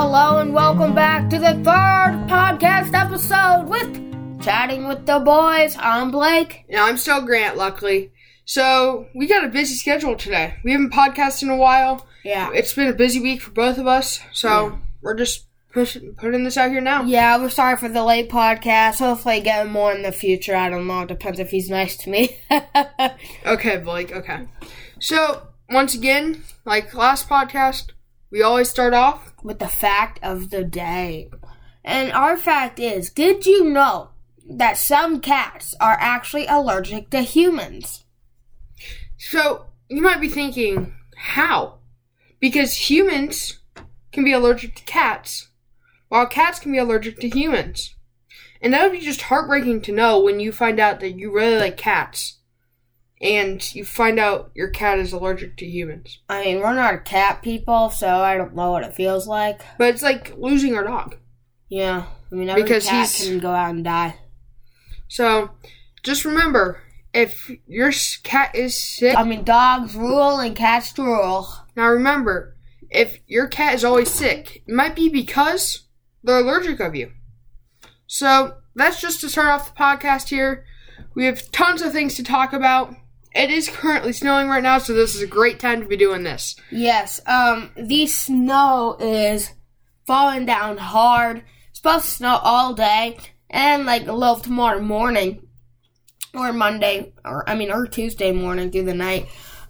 Hello and welcome back to the third podcast episode with Chatting with the Boys. I'm Blake. Yeah, I'm still Grant, luckily. So, we got a busy schedule today. We haven't podcasted in a while. Yeah. It's been a busy week for both of us, so Yeah. we're just pushing, putting this out here now. Yeah, we're sorry for the late podcast. Hopefully get more in the future. I don't know. It depends if he's nice to me. Okay, Blake, okay. So, once again, like last podcast, we always start off. with the fact of the day. And our fact is, did you know that some cats are actually allergic to humans? So, you might be thinking, how? Because humans can be allergic to cats, while cats can be allergic to humans. And that would be just heartbreaking to know when you find out that you really like cats and you find out your cat is allergic to humans. I mean, we're not cat people, so I don't know what it feels like. But it's like losing our dog. Yeah, I mean, every Because cat he's- can go out and die. So, just remember if your cat is sick, I mean, dogs rule and cats drool. now remember, if your cat is always sick, it might be because they're allergic of you. So, that's just to start off the podcast here. We have tons of things to talk about. It is currently snowing right now, so this is a great time to be doing this. Yes, um, the snow is falling down hard. It's supposed to snow all day and like a little tomorrow morning or Monday or I mean or Tuesday morning through the night.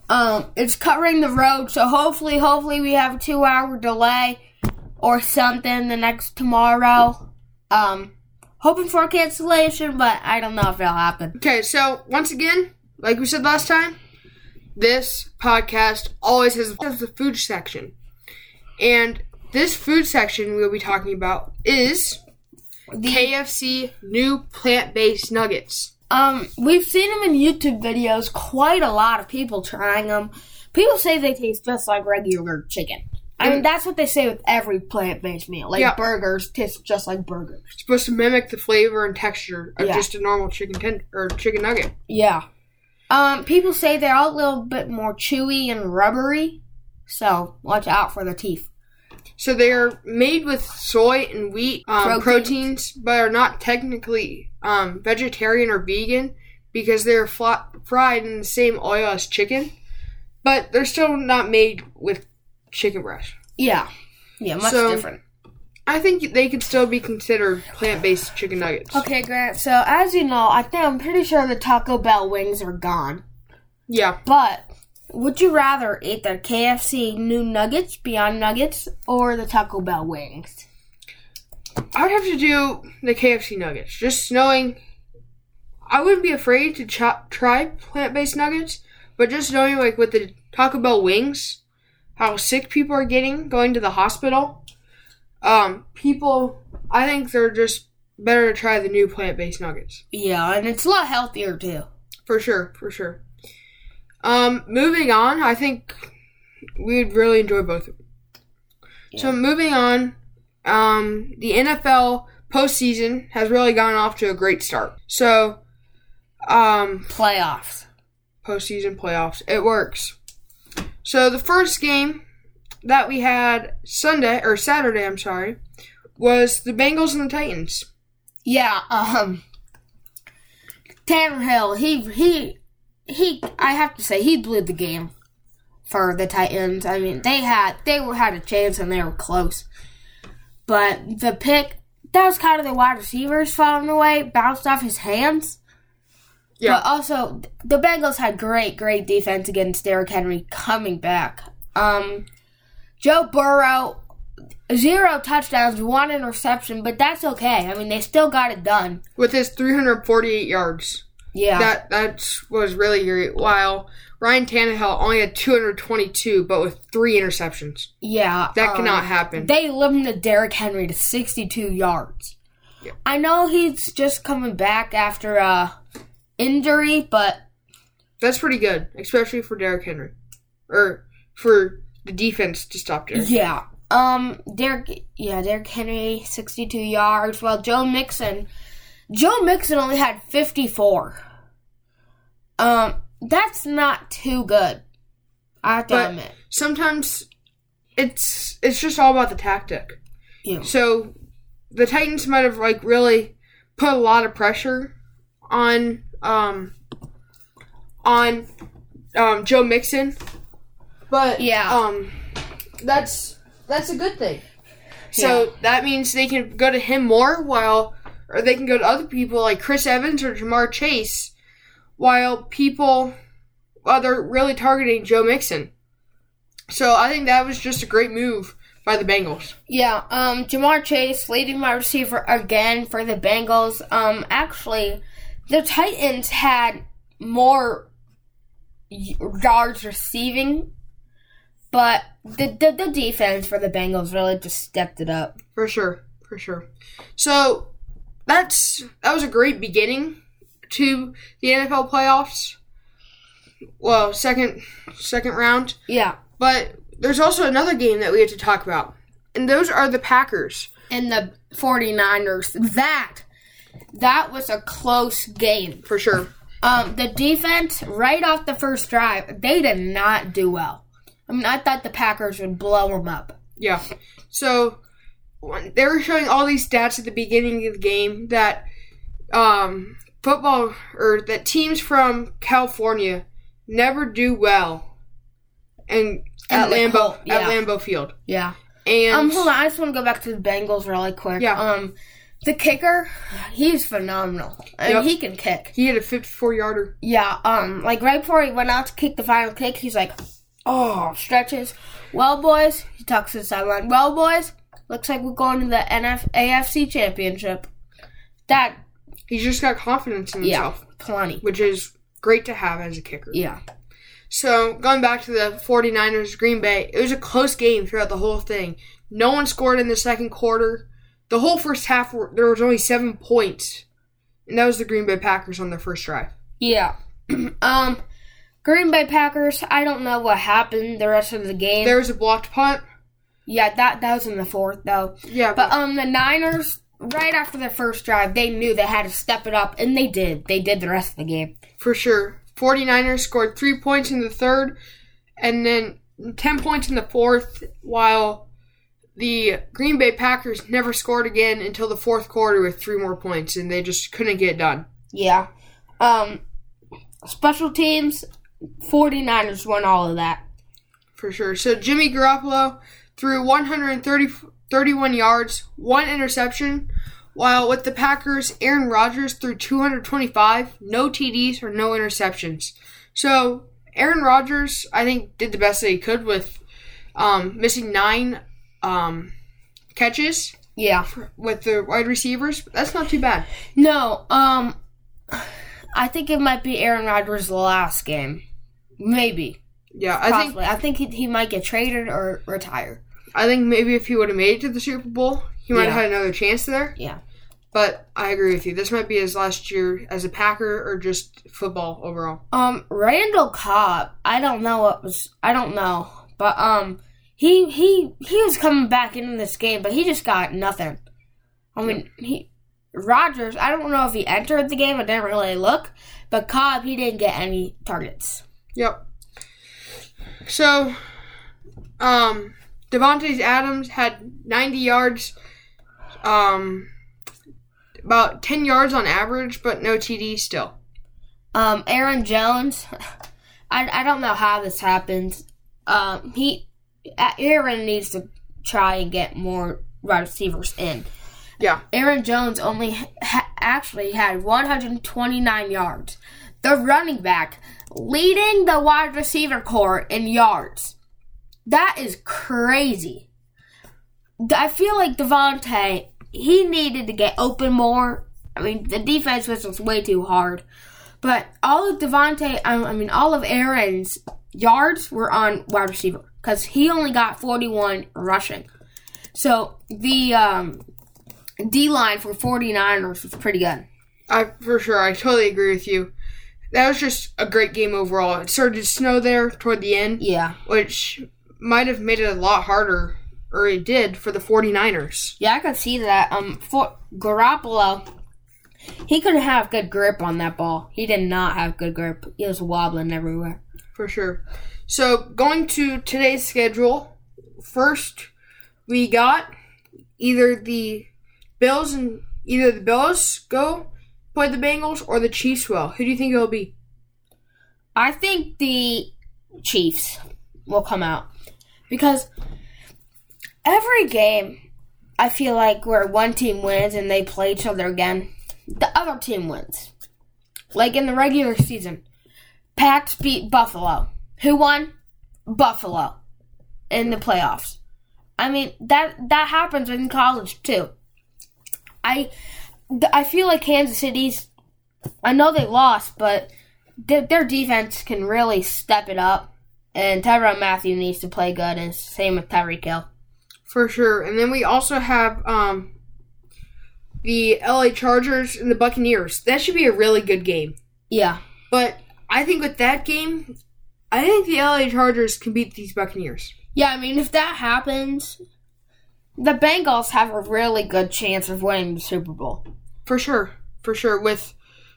Um, it's covering the road, so hopefully, hopefully we have a two hour delay or something the next tomorrow. Um, hoping for cancellation, but I don't know if it'll happen. Okay, so once again, like we said last time, this podcast always has, the food section. And this food section we'll be talking about is The- KFC new plant based nuggets. Um, we've seen them in YouTube videos. Quite a lot of people trying them. People say they taste just like regular chicken. I mean, that's what they say with every plant-based meal. Like Yeah. burgers taste just like burgers. It's supposed to mimic the flavor and texture of Yeah. just a normal chicken ten- or chicken nugget. Yeah. Um, people say they're all a little bit more chewy and rubbery, so watch out for the teeth. So they are made with soy and wheat um, Proteins. proteins, but are not technically um, vegetarian or vegan because they're fla- fried in the same oil as chicken. But they're still not made with chicken breast. Yeah. Yeah, much So- different. I think they could still be considered plant-based chicken nuggets. Okay, Grant. So as you know, I think I'm pretty sure the Taco Bell wings are gone. Yeah. But would you rather eat the KFC new nuggets, Beyond Nuggets, or the Taco Bell wings? I'd have to do the KFC nuggets. Just knowing, I wouldn't be afraid to try plant-based nuggets, but just knowing like with the Taco Bell wings, how sick people are getting going to the hospital. Um, people, I think they're just better to try the new plant-based nuggets Yeah, and it's a lot healthier too. for sure, for sure. Um, moving on, I think we would really enjoy both of them. So moving on, um, the NFL postseason has really gone off to a great start. So, um, Playoffs. postseason playoffs, it works. So the first game that we had Sunday or Saturday, I'm sorry, was the Bengals and the Titans. Yeah, um Tannehill, he he he I have to say he blew the game for the Titans. I mean, they had they were had a chance and they were close. But the pick that was kind of the wide receivers falling away, bounced off his hands. Yeah. But also the Bengals had great, great defense against Derrick Henry coming back. Um Joe Burrow zero touchdowns, one interception, but that's okay. I mean they still got it done. With his 348 yards. Yeah. That that was really great. While Ryan Tannehill only had 222, but with three interceptions. Yeah, That um, cannot happen. They limited Derrick Henry to 62 yards. Yeah. I know he's just coming back after a injury, but That's pretty good, especially for Derrick Henry, or for the defense to stop Derrick. yeah. Um, Derrick, yeah, Derrick Henry 62 yards. Well, Joe Mixon, Joe Mixon only had 54. Um, that's not too good. I have to But admit. sometimes it's it's just all about the tactic. Yeah. So the Titans might have like really put a lot of pressure on um on um Joe Mixon. But Yeah. um that's that's a good thing. So that means they can go to him more while or they can go to other people like Chris Evans or Ja'Marr Chase while people while they're really targeting Joe Mixon. So I think that was just a great move by the Bengals. Yeah, um, Ja'Marr Chase leading my receiver again for the Bengals. Um, actually, the Titans had more yards receiving, but the, the the defense for the Bengals really just stepped it up. For sure, for sure. So that's that was a great beginning to the NFL playoffs. Well, second second round, Yeah, but there's also another game that we have to talk about. And those are the Packers. and the 49ers. That that was a close game. For sure. Um, the defense right off the first drive, they did not do well. I mean, I thought the Packers would blow them up. Yeah. So they were showing all these stats at the beginning of the game that um, football or that teams from California never do well and at Lambeau Col- yeah. at Lambeau Field. Yeah. And Um, hold on. I just want to go back to the Bengals really quick. Yeah. Um, the kicker, he's phenomenal. I Yep. mean, he can kick. he had a 54 yarder. Yeah. Um, like right before he went out to kick the final kick, he's like, "Oh, stretches." Well, boys, he talks to the sideline. Well, boys, looks like we're going to the NF AFC Championship. That He's just got confidence in yeah, himself, plenty. which is great to have as a kicker. Yeah. So, going back to the 49ers Green Bay, it was a close game throughout the whole thing. No one scored in the second quarter. The whole first half, there was only seven points. And that was the Green Bay Packers on their first drive. Yeah. um, Green Bay Packers. I don't know what happened the rest of the game. There was a blocked punt. yeah, that that was in the fourth though. Yeah, But but um, the Niners, right after their first drive, they knew they had to step it up, and they did. They did the rest of the game. for sure. 49ers scored three points in the third and then 10 points in the fourth, while the Green Bay Packers never scored again until the fourth quarter with three more points, and they just couldn't get it done. Yeah. Um, special teams, 49ers won all of that. For sure. So Jimmy Garoppolo threw 130, 31 yards, one interception, while with the Packers, Aaron Rodgers threw 225, no TDs or no interceptions. So Aaron Rodgers, I think, did the best that he could with um, missing nine um, catches Yeah. with the wide receivers. That's not too bad. No. Um, I think it might be Aaron Rodgers' last game. Maybe. Yeah, I think I think he, he might get traded or retire. I think maybe if he would have made it to the Super Bowl, he might have had another chance there. Yeah. But I agree with you. This might be his last year as a Packer or just football overall. Um, Randall Cobb. I don't know what was. I don't know, but um, he he he was coming back into this game, but he just got nothing. I mean, he Rodgers. I don't know if he entered the game. I didn't really look, but Cobb he didn't get any targets. Yep. So, um, Davante Adams had 90 yards, um, about 10 yards on average, but no TD still. Um, Aaron Jones. I I don't know how this happened. Um, he Aaron needs to try and get more wide receivers in. Yeah. Aaron Jones only ha- actually had 129 yards. The running back leading the wide receiver core in yards. That is crazy. I feel like Davante, he needed to get open more. I mean, the defense was just way too hard. But all of Davante, I mean, all of Aaron's yards were on wide receiver because he only got 41 rushing. So the um, D line for 49ers was pretty good. I for sure. I totally agree with you. That was just a great game overall. It started to snow there toward the end, Yeah. which might have made it a lot harder, or it did, for the 49ers. Yeah, I could see that. Um, for Garoppolo, he couldn't have good grip on that ball. He did not have good grip. He was wobbling everywhere. For sure. So, going to today's schedule, first we got either the Bills and either the Bills go play the Bengals or the Chiefs will. Who do you think it'll be? I think the Chiefs will come out because every game, I feel like where one team wins and they play each other again, the other team wins. Like in the regular season, Pats beat Buffalo. Who won? Buffalo in the playoffs. I mean that that happens in college too. I I feel like Kansas City's. I know they lost, but their, their defense can really step it up. And Tyrann Mathieu needs to play good, and same with Tyreek Hill. For sure. And then we also have um, the LA Chargers and the Buccaneers. That should be a really good game. Yeah, But I think with that game, I think the LA Chargers can beat these Buccaneers. yeah. I mean, if that happens, the Bengals have a really good chance of winning the Super Bowl. For sure. For sure. With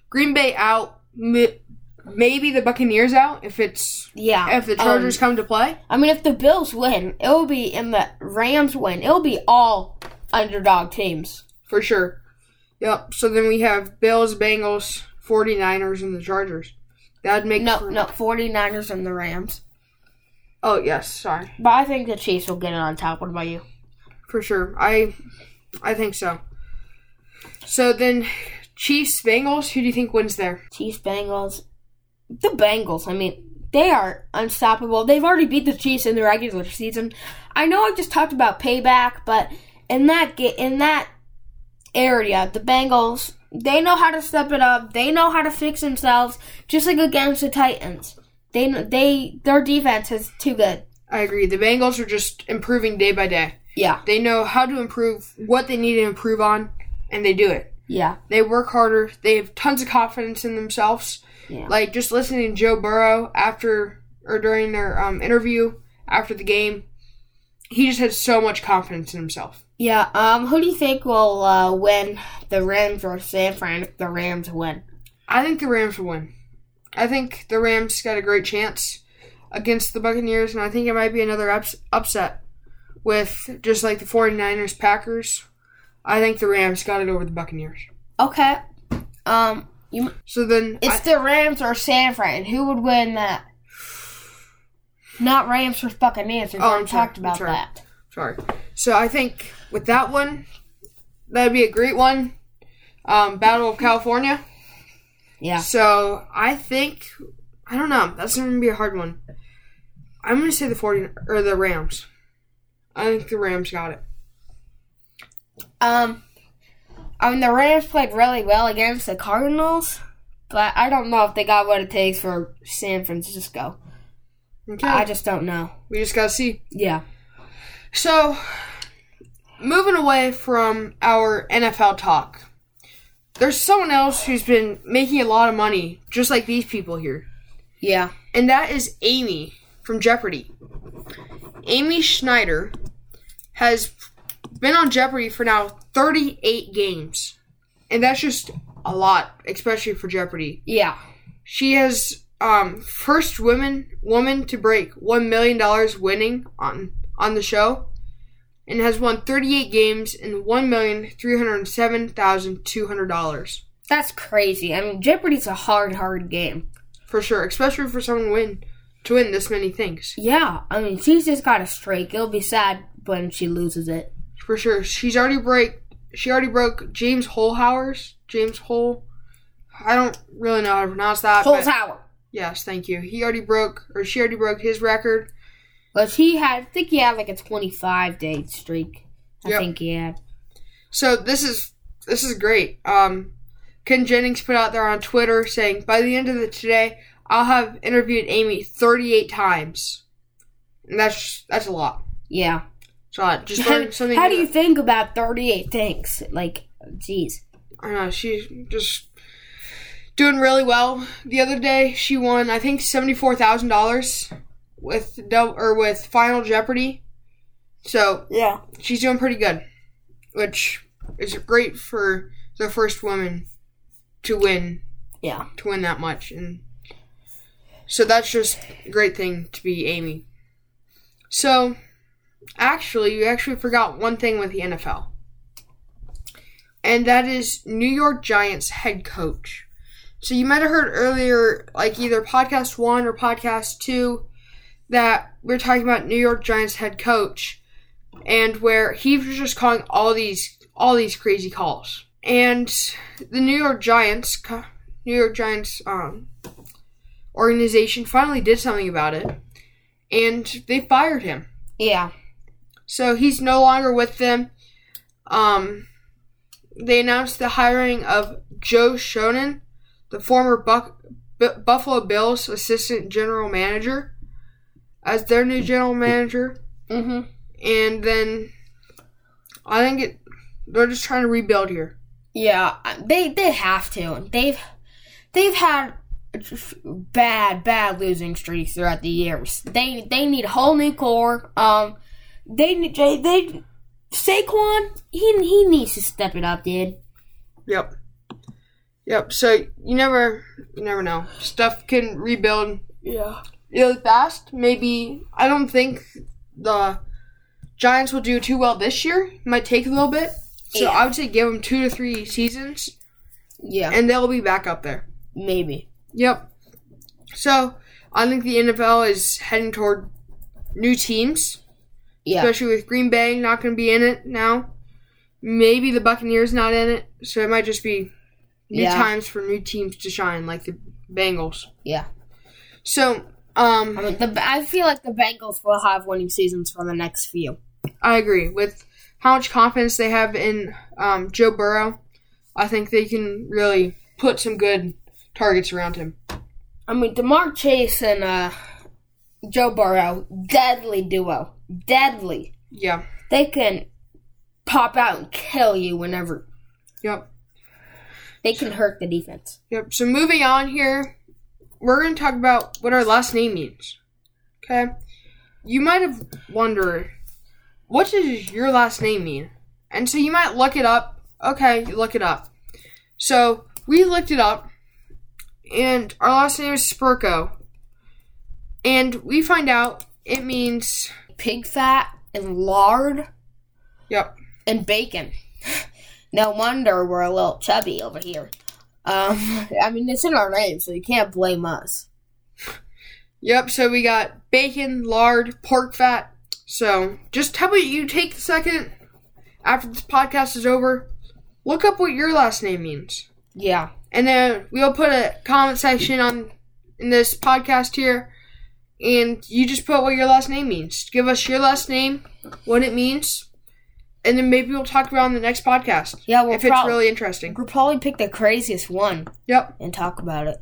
Green Bay out, maybe the Buccaneers out if it's Yeah, if the Chargers um, come to play. I mean, if the Bills win, it will be, and the Rams win, it will be all underdog teams. For sure. Yep. So then we have Bills, Bengals, 49ers, and the Chargers. That'd make No, for- no, 49ers and the Rams. Oh yes, sorry. But I think the Chiefs will get it on top. What about you? For sure. I I think so. So then Chiefs, Bengals, who do you think wins there? Chiefs, Bengals. The Bengals, I mean, they are unstoppable. They've already beat the Chiefs in the regular season. I know I just talked about payback, but in that in that area, the Bengals, they know how to step it up. They know how to fix themselves, just like against the Titans. They they their defense is too good. I agree. The Bengals are just improving day by day. Yeah, They know how to improve, what they need to improve on, and they do it. yeah, They work harder. They have tons of confidence in themselves. yeah. Like just listening to Joe Burrow after or during their um, interview after the game, he just had so much confidence in himself. Yeah, um, who do you think will uh, win the Rams or San Fran if the Rams win? I think the Rams will win. I think the Rams got a great chance against the Buccaneers, and I think it might be another ups- upset with just like the 49ers Packers. I think the Rams got it over the Buccaneers. Okay. Um, you, So then, it's I- the Rams or San Fran. Who would win that? Not Rams versus Buccaneers. We've Oh, already talked about sorry. that. sorry. So I think with that one, that'd be a great one. Um, Battle of California. Yeah. So I think I don't know. That's gonna be a hard one. I'm gonna say the 40 or the Rams. I think the Rams got it. Um, I mean the Rams played really well against the Cardinals, but I don't know if they got what it takes for San Francisco. Okay. I just don't know. we just gotta see. Yeah. So, moving away from our NFL talk, there's someone else who's been making a lot of money, just like these people here, Yeah. and that is Amy from Jeopardy. Amy Schneider has been on Jeopardy for now 38 games, and that's just a lot, especially for Jeopardy. Yeah. She has um first woman woman to break one million dollars winning on on the show, and has won 38 games and one million three hundred seven thousand two hundred dollars That's crazy. I mean Jeopardy's a hard, hard game. for sure, especially for someone to win to win this many things. Yeah, I mean, she's just got a streak. It'll be sad when she loses it. For sure, she's already break. She already broke James Holzhauer's James Hole. I don't really know how to pronounce that. Whole tower. yes, thank you. He already broke, or she already broke his record. But he had, I think he had like a 25 day streak. I Yep. think he had. So this is this is great. Um, Ken Jennings put out there on Twitter saying, "By the end of the today, I'll have interviewed Amy 38 times." And that's that's a lot. Yeah. Lot. Just How, something. how do you think about 38 things? Like, jeez. I know. She's just doing really well. The other day, she won I think seventy four thousand dollars with double or with Final Jeopardy. So Yeah. she's doing pretty good, which is great for the first woman to win Yeah. to win that much, and so that's just a great thing to be Amy. So, actually, you actually forgot one thing with the NFL. and that is New York Giants head coach. So you might have heard earlier, like either podcast one or podcast two, that we are talking about New York Giants head coach, and where he was just calling all these all these crazy calls. And the New York Giants, New York Giants um, organization finally did something about it, and they fired him. Yeah. So he's no longer with them. Um, they announced the hiring of Joe Schoen, the former Buck, B- Buffalo Bills assistant general manager, as their new general manager. Mm-hmm. And then I think it they're just trying to rebuild here. Yeah, they they have to. They've they've had bad bad losing streaks throughout the years. They they need a whole new core. Um, they they they Saquon he he needs to step it up, dude. Yep. Yep. So you never you never know. Stuff can rebuild. Yeah. Really fast. Maybe I don't think the Giants will do too well this year. It might take a little bit. So Yeah. I would say give them two to three seasons, Yeah. and they'll be back up there. Maybe. Yep. So I think the NFL is heading toward new teams, Yeah. especially with Green Bay not going to be in it now. Maybe the Buccaneers not in it, so it might just be new Yeah. times for new teams to shine, like the Bengals. Yeah. So, um, I mean, the I feel like the Bengals will have winning seasons for the next few. I agree with how much confidence they have in um, Joe Burrow. I think they can really put some good targets around him. I mean, Demar Chase and uh, Joe Burrow, deadly duo, deadly. Yeah. They can pop out and kill you whenever Yep. they can hurt the defense. Yep. So moving on here, we're going to talk about what our last name means. Okay. You might have wondered, what does your last name mean? And so you might look it up. Okay, you look it up. So we looked it up, and our last name is Spurko. And we find out it means, Pig fat and lard yep, and bacon. No wonder we're a little chubby over here. Um, I mean, it's in our name, so you can't blame us. Yep, so we got bacon, lard, pork fat. So just how about you take a second after this podcast is over, look up what your last name means. Yeah. And then we'll put a comment section on in this podcast here. And you just put what your last name means. Give us your last name, what it means, and then maybe we'll talk about it on the next podcast. Yeah, we'll if it's really interesting. We'll probably pick the craziest one Yep. and talk about it.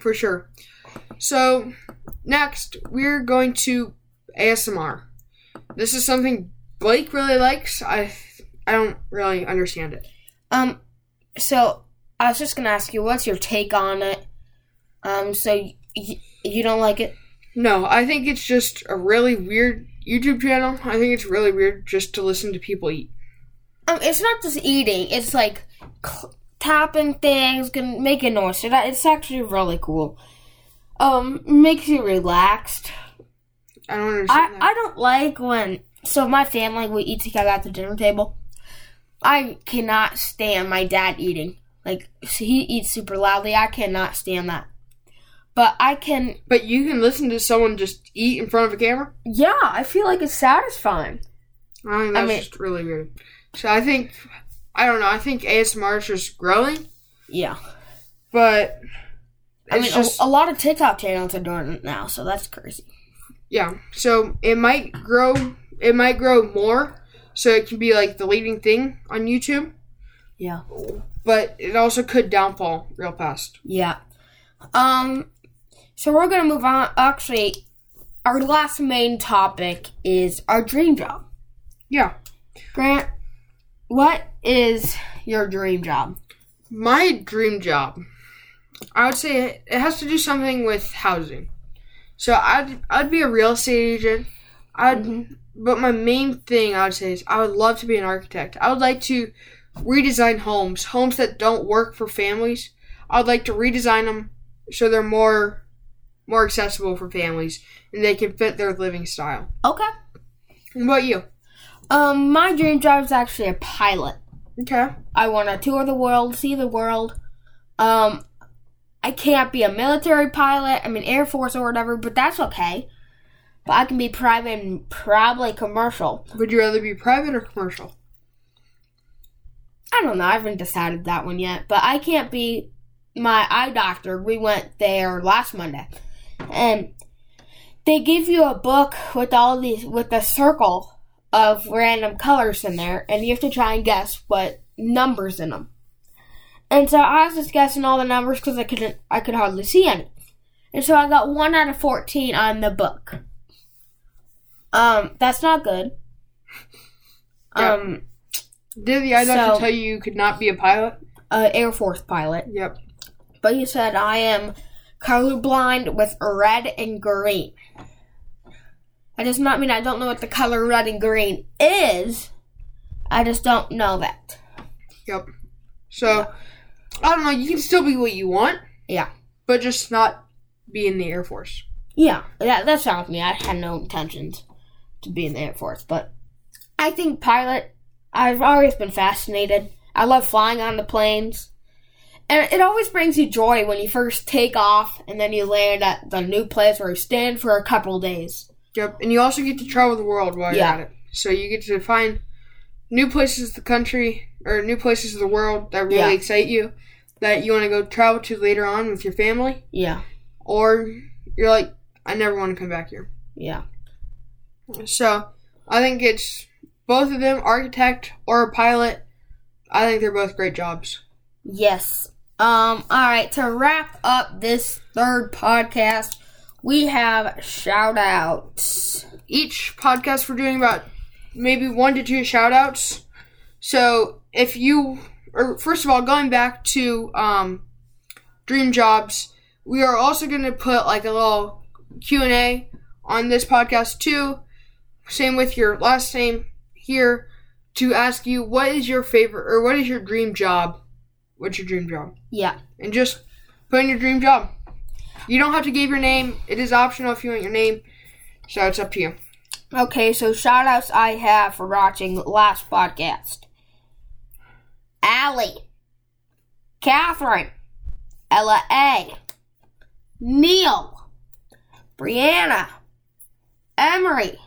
for sure. So, next, we're going to ASMR. This is something Blake really likes. I I don't really understand it. Um, so I was just gonna ask you, what's your take on it? Um, so y- you don't like it? No, I think it's just a really weird YouTube channel. I think it's really weird just to listen to people eat. Um, it's not just eating; it's like cl- tapping things, can make a noise. So that it's actually really cool. Um, makes you relaxed. I don't understand I that. I don't like when so my family we eat together at the dinner table. I cannot stand my dad eating. Like he eats super loudly. I cannot stand that. But I can. but you can listen to someone just eat in front of a camera. Yeah, I feel like it's satisfying. I mean, that's mean- just really weird. So I think I don't know. I think ASMR is just growing, Yeah. but I mean, just a, a lot of TikTok channels are doing it now, so that's crazy. Yeah. So it might grow it might grow more so it can be like the leading thing on YouTube, Yeah. but it also could downfall real fast. Yeah. Um. So we're gonna move on. Actually, our last main topic is our dream job. Yeah. Grant, what is your dream job? My dream job. I would say it has to do something with housing. So I'd I'd be a real estate agent. I'd but my main thing I would say is I would love to be an architect. I would like to redesign homes, homes that don't work for families. I would like to redesign them so they're more more accessible for families and they can fit their living style. Okay. What about you? Um, my dream job is actually a pilot. Okay. I want to tour the world, see the world. Um, I can't be a military pilot. I mean, Air Force or whatever, but that's okay. But I can be private and probably commercial. Would you rather be private or commercial? I don't know. I haven't decided that one yet. But I can't be my eye doctor. We went there last Monday, and they give you a book with all these with a circle of random colors in there, and you have to try and guess what numbers in them. And so I was just guessing all the numbers because I couldn't, I could hardly see any. And so I got one out of fourteen on the book. Um, that's not good. Yeah. Um, Did the doctor So- tell you you could not be a pilot? uh, Air Force pilot. Yep. But he said I am colorblind with red and green. That does not mean I don't know what the color red and green is. I just don't know that. Yep. So, I don't know. You can still be what you want. Yeah. But just not be in the Air Force. Yeah, that, fine with me. I had no intentions to be in the Air Force, but I think pilot, I've always been fascinated. I love flying on the planes. And it always brings you joy when you first take off and then you land at the new place where you stand for a couple days. Yep. And you also get to travel the world while Yeah. you're at it. So you get to find new places of the country or new places of the world that really Yeah. excite you that you want to go travel to later on with your family. Yeah, Or you're like, I never want to come back here. yeah. So I think it's both of them, architect or a pilot. I think they're both great jobs. Yes. Um, alright, to wrap up this third podcast, we have shout outs. Each podcast we're doing about maybe one to two shout outs. So if you or first of all, going back to um, dream jobs, we are also going to put like a little Q and A on this podcast too. Same with your last name here to ask you what is your favorite or what is your dream job? What's your dream job? Yeah. and just put in your dream job. You don't have to give your name. It is optional if you want your name. So it's up to you. Okay, so shout outs I have for watching last podcast. Allie, Catherine, Ella A, Neil, Brianna, Emery,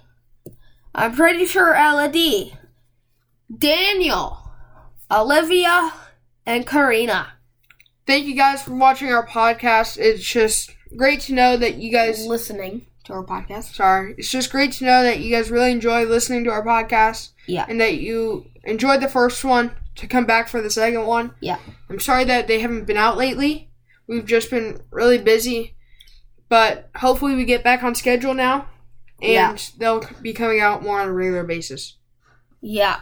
I'm pretty sure Ella D, Daniel, Olivia, and Karina. Thank you guys for watching our podcast. It's just great to know that you guys. Listening to our podcast. Sorry. It's just great to know that you guys really enjoy listening to our podcast Yeah. and that you enjoyed the first one to come back for the second one. Yeah. I'm sorry that they haven't been out lately. We've just been really busy. But hopefully we get back on schedule now. And Yeah. they'll be coming out more on a regular basis. Yeah.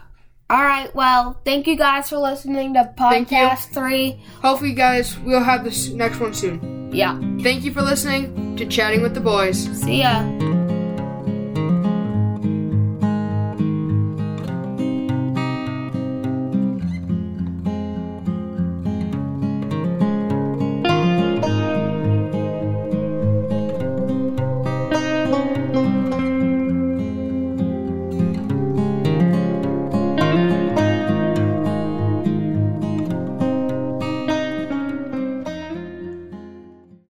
All right. Well, thank you guys for listening to you. podcast three. Hopefully, guys, we'll have this next one soon. Yeah. Thank you for listening to Chatting with the Boys. See ya.